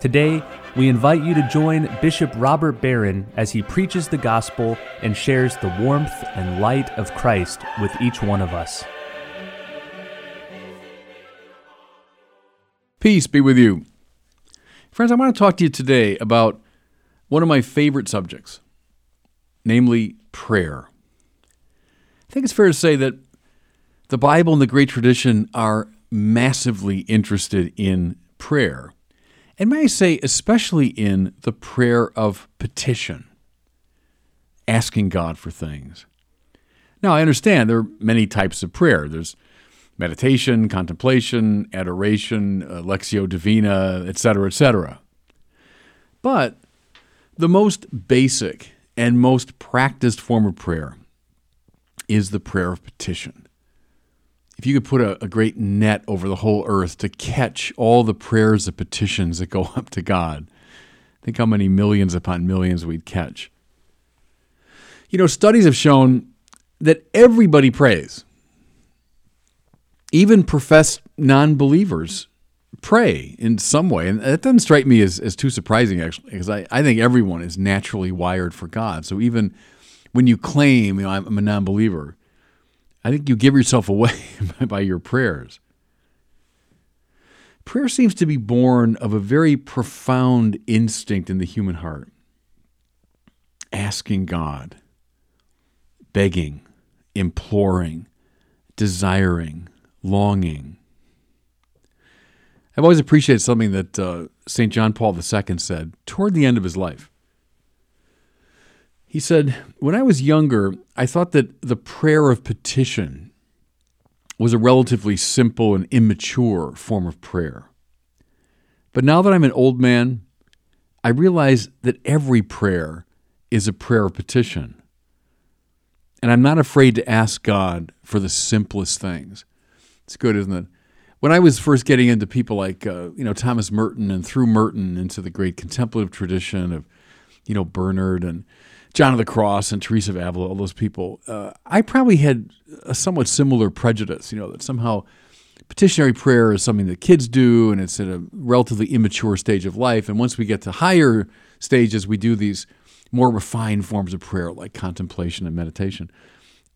Today, we invite you to join Bishop Robert Barron as he preaches the gospel and shares the warmth and light of Christ with each one of us. Peace be with you. Friends, I want to talk to you today about one of my favorite subjects, namely prayer. I think it's fair to say that the Bible and the great tradition are massively interested in prayer. And may I say, especially in the prayer of petition, asking God for things. Now, I understand there are many types of prayer. There's meditation, contemplation, adoration, uh, lectio divina, etc., etc. But the most basic and most practiced form of prayer is the prayer of petition if you could put a, a, great net over the whole earth to catch all the prayers and petitions that go up to God, think how many millions upon millions we'd catch. You know, studies have shown that everybody prays. Even professed non believers pray in some way. And that doesn't strike me as, as too surprising, actually, because I, I think everyone is naturally wired for God. So even when you claim, you know, I'm a non believer, I think you give yourself away by your prayers. Prayer seems to be born of a very profound instinct in the human heart asking God, begging, imploring, desiring, longing. I've always appreciated something that uh, St. John Paul II said toward the end of his life. He said, When I was younger, I thought that the prayer of petition was a relatively simple and immature form of prayer. But now that I'm an old man, I realize that every prayer is a prayer of petition. And I'm not afraid to ask God for the simplest things. It's good, isn't it? When I was first getting into people like, uh, you know, Thomas Merton and through Merton into the great contemplative tradition of, you know, Bernard and John of the Cross and Teresa of Avila, all those people, uh, I probably had a somewhat similar prejudice, you know, that somehow petitionary prayer is something that kids do and it's at a relatively immature stage of life. And once we get to higher stages, we do these more refined forms of prayer like contemplation and meditation.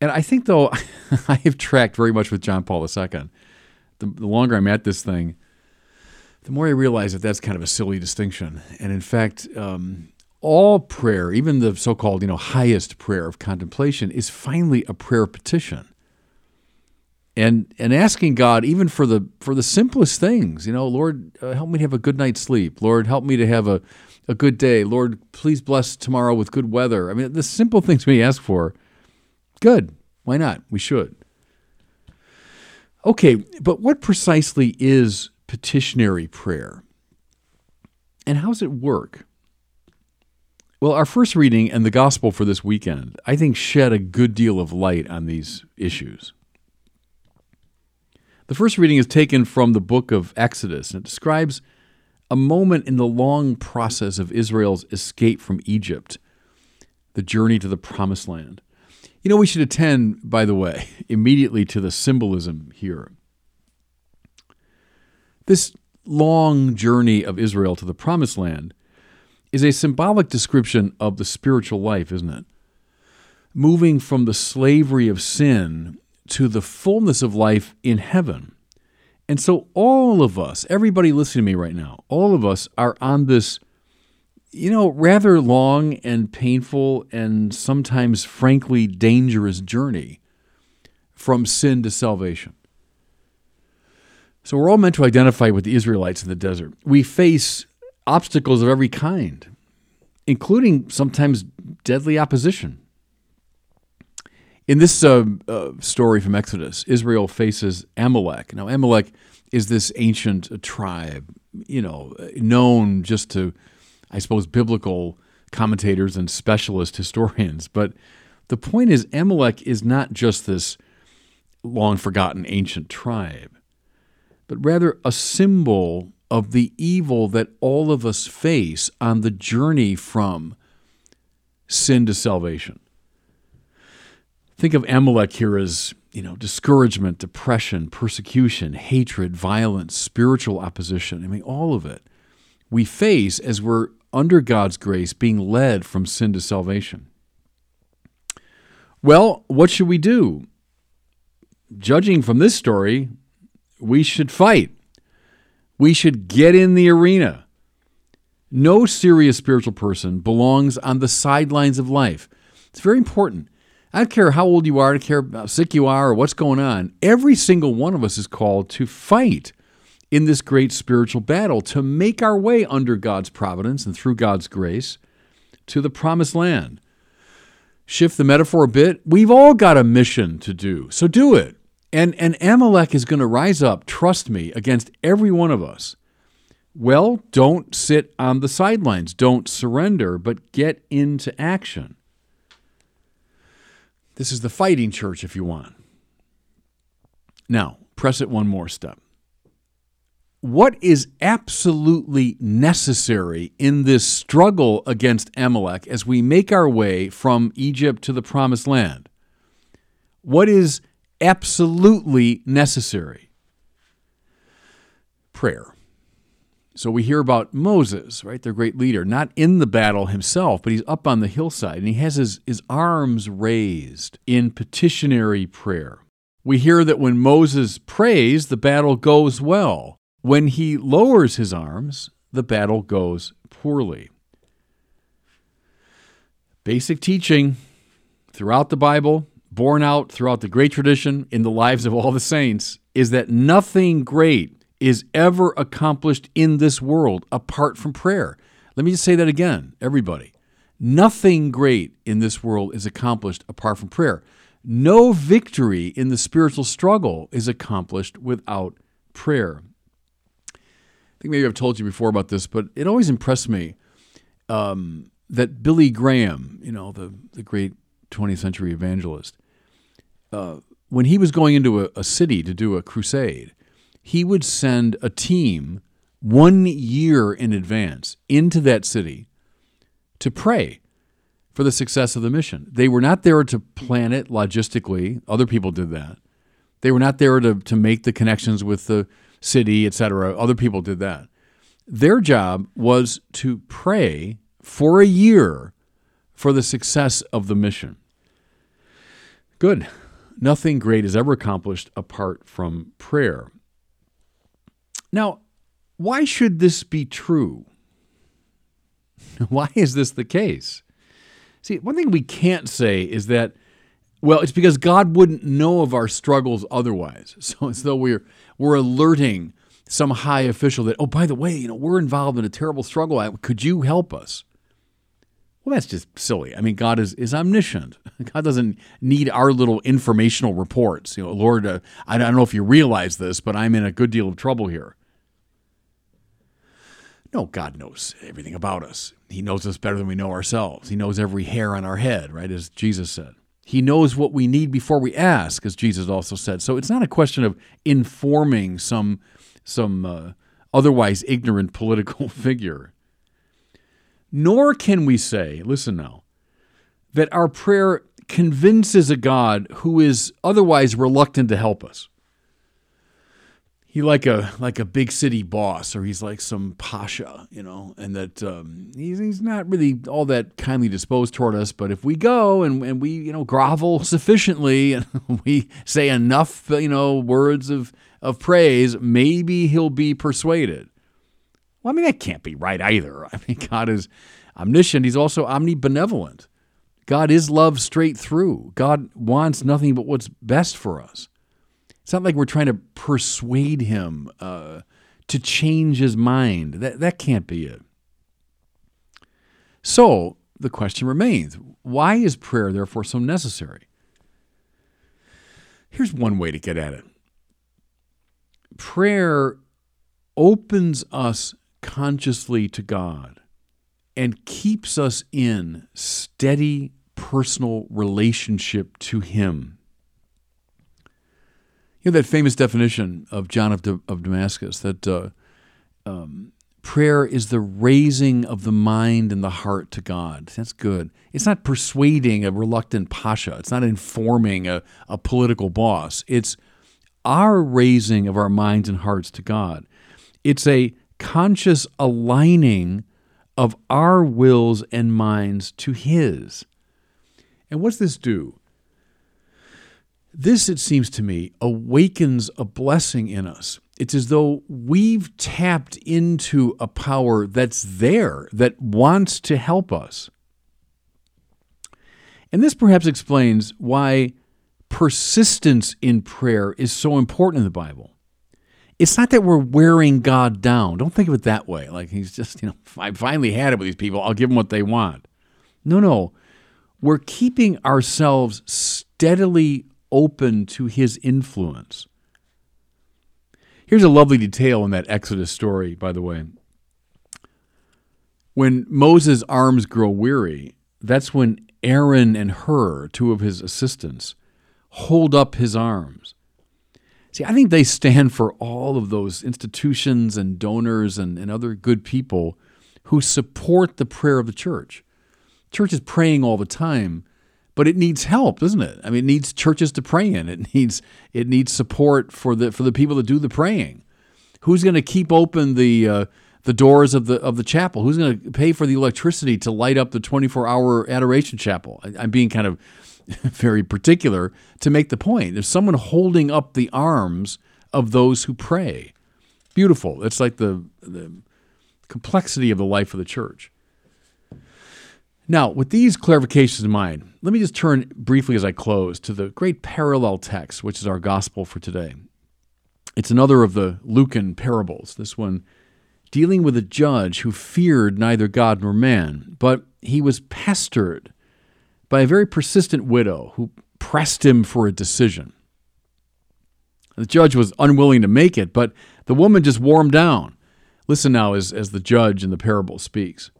And I think, though, I have tracked very much with John Paul II. The, the longer I'm at this thing, the more I realize that that's kind of a silly distinction. And in fact, um, all prayer, even the so-called, you know, highest prayer of contemplation is finally a prayer petition. And and asking God even for the for the simplest things, you know, Lord, uh, help me to have a good night's sleep. Lord, help me to have a a good day. Lord, please bless tomorrow with good weather. I mean, the simple things we ask for, good. Why not? We should. Okay, but what precisely is petitionary prayer? And how does it work? Well, our first reading and the gospel for this weekend, I think, shed a good deal of light on these issues. The first reading is taken from the book of Exodus, and it describes a moment in the long process of Israel's escape from Egypt, the journey to the promised land. You know, we should attend, by the way, immediately to the symbolism here. This long journey of Israel to the promised land is a symbolic description of the spiritual life, isn't it? Moving from the slavery of sin to the fullness of life in heaven. And so, all of us, everybody listening to me right now, all of us are on this, you know, rather long and painful and sometimes, frankly, dangerous journey from sin to salvation. So, we're all meant to identify with the Israelites in the desert. We face obstacles of every kind, including sometimes deadly opposition. In this uh, uh, story from Exodus, Israel faces Amalek. Now, Amalek is this ancient tribe, you know, known just to, I suppose, biblical commentators and specialist historians. But the point is, Amalek is not just this long forgotten ancient tribe, but rather a symbol of the evil that all of us face on the journey from sin to salvation. Think of Amalek here as, you know, discouragement, depression, persecution, hatred, violence, spiritual opposition. I mean, all of it we face as we're under God's grace being led from sin to salvation. Well, what should we do? Judging from this story, we should fight. We should get in the arena. No serious spiritual person belongs on the sidelines of life. It's very important. I don't care how old you are, I don't care how sick you are or what's going on. Every single one of us is called to fight in this great spiritual battle to make our way under God's providence and through God's grace to the promised land. Shift the metaphor a bit. We've all got a mission to do, so do it. And, and Amalek is going to rise up, trust me, against every one of us. Well, don't sit on the sidelines. Don't surrender, but get into action. This is the fighting church, if you want. Now, press it one more step what is absolutely necessary in this struggle against Amalek as we make our way from Egypt to the promised land? What is absolutely necessary? Prayer. So we hear about Moses, right, their great leader, not in the battle himself, but he's up on the hillside and he has his, his arms raised in petitionary prayer. We hear that when Moses prays, the battle goes well. When he lowers his arms, the battle goes poorly. Basic teaching throughout the Bible, borne out throughout the great tradition in the lives of all the saints, is that nothing great is ever accomplished in this world apart from prayer. Let me just say that again, everybody. Nothing great in this world is accomplished apart from prayer. No victory in the spiritual struggle is accomplished without prayer I think maybe I've told you before about this, but it always impressed me um, that Billy Graham, you know, the, the great 20th century evangelist, when he was going into a, a city to do a crusade, he would send a team one year in advance into that city to pray for the success of the mission. They were not there to plan it logistically, other people did that. They were not there to, to make the connections with the city, etc. Other people did that. Their job was to pray for a year for the success of the mission. Good. Nothing great is ever accomplished apart from prayer. Now, why should this be true? Why is this the case? See, one thing we can't say is that, well, it's because God wouldn't know of our struggles otherwise. So as though we're we're alerting some high official that, oh, by the way, you know, we're involved in a terrible struggle. Could you help us? Well, that's just silly. I mean, God is, is omniscient. God doesn't need our little informational reports. You know, Lord, uh, I don't know if you realize this, but I'm in a good deal of trouble here. No, God knows everything about us. He knows us better than we know ourselves. He knows every hair on our head, right, as Jesus said. He knows what we need before we ask, as Jesus also said. So it's not a question of informing some some uh, otherwise ignorant political figure. Nor can we say, listen now, that our prayer convinces a God who is otherwise reluctant to help us. He like a like a big city boss or he's like some pasha you know and that um, he's, he's not really all that kindly disposed toward us but if we go and, and we you know grovel sufficiently and we say enough you know words of of praise maybe he'll be persuaded well i mean that can't be right either i mean god is omniscient he's also omnibenevolent god is love straight through god wants nothing but what's best for us it's not like we're trying to persuade him uh, to change his mind. That, that can't be it. So the question remains why is prayer therefore so necessary? Here's one way to get at it prayer opens us consciously to God and keeps us in steady personal relationship to Him. You know that famous definition of John of, of Damascus that uh, um, prayer is the raising of the mind and the heart to God. That's good. It's not persuading a reluctant pasha. It's not informing a, a political boss. It's our raising of our minds and hearts to God. It's a conscious aligning of our wills and minds to His. And what's this do? This, it seems to me, awakens a blessing in us. It's as though we've tapped into a power that's there, that wants to help us. And this perhaps explains why persistence in prayer is so important in the Bible. It's not that we're wearing God down. Don't think of it that way. Like he's just, you know, I finally had it with these people. I'll give them what they want. No, no. We're keeping ourselves steadily open to his influence. Here's a lovely detail in that Exodus story, by the way. When Moses' arms grow weary, that's when Aaron and Hur, two of his assistants, hold up his arms. See, I think they stand for all of those institutions and donors and, and other good people who support the prayer of the church. Church is praying all the time, but it needs help, doesn't it? I mean, it needs churches to pray in. It needs it needs support for the for the people that do the praying. Who's going to keep open the uh, the doors of the of the chapel? Who's going to pay for the electricity to light up the 24 hour adoration chapel? I, I'm being kind of very particular to make the point. There's someone holding up the arms of those who pray. Beautiful. It's like the, the complexity of the life of the church. Now, with these clarifications in mind, let me just turn briefly as I close to the great parallel text, which is our gospel for today. It's another of the Lucan parables, this one dealing with a judge who feared neither God nor man, but he was pestered by a very persistent widow who pressed him for a decision. The judge was unwilling to make it, but the woman just wore him down. Listen now as, as the judge in the parable speaks.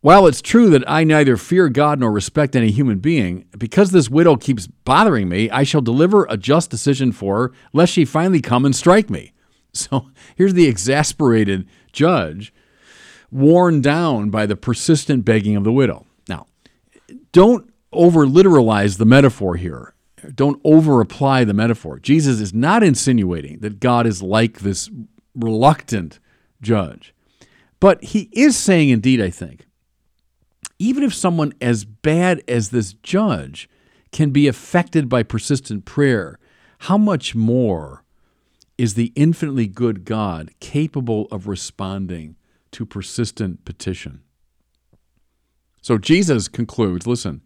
While it's true that I neither fear God nor respect any human being, because this widow keeps bothering me, I shall deliver a just decision for her, lest she finally come and strike me. So here's the exasperated judge, worn down by the persistent begging of the widow. Don't over literalize the metaphor here. Don't over apply the metaphor. Jesus is not insinuating that God is like this reluctant judge. But he is saying, indeed, I think, even if someone as bad as this judge can be affected by persistent prayer, how much more is the infinitely good God capable of responding to persistent petition? So Jesus concludes listen,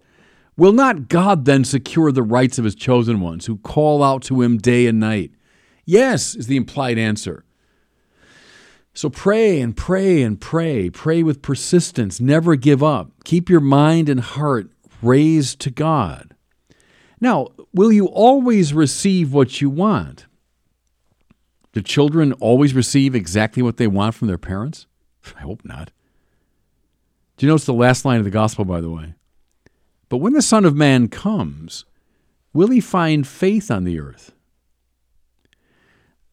will not God then secure the rights of his chosen ones who call out to him day and night? Yes, is the implied answer. So pray and pray and pray. Pray with persistence. Never give up. Keep your mind and heart raised to God. Now, will you always receive what you want? Do children always receive exactly what they want from their parents? I hope not. Do you notice the last line of the gospel, by the way? But when the Son of Man comes, will he find faith on the earth?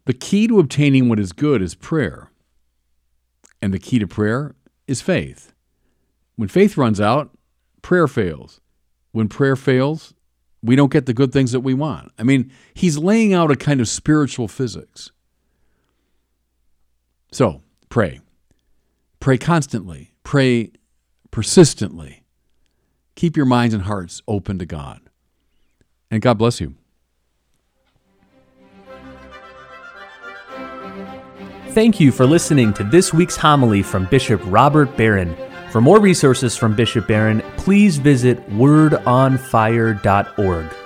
The key to obtaining what is good is prayer. And the key to prayer is faith. When faith runs out, prayer fails. When prayer fails, we don't get the good things that we want. I mean, he's laying out a kind of spiritual physics. So, pray. Pray constantly. Pray persistently. Keep your minds and hearts open to God. And God bless you. Thank you for listening to this week's homily from Bishop Robert Barron. For more resources from Bishop Barron, please visit wordonfire.org.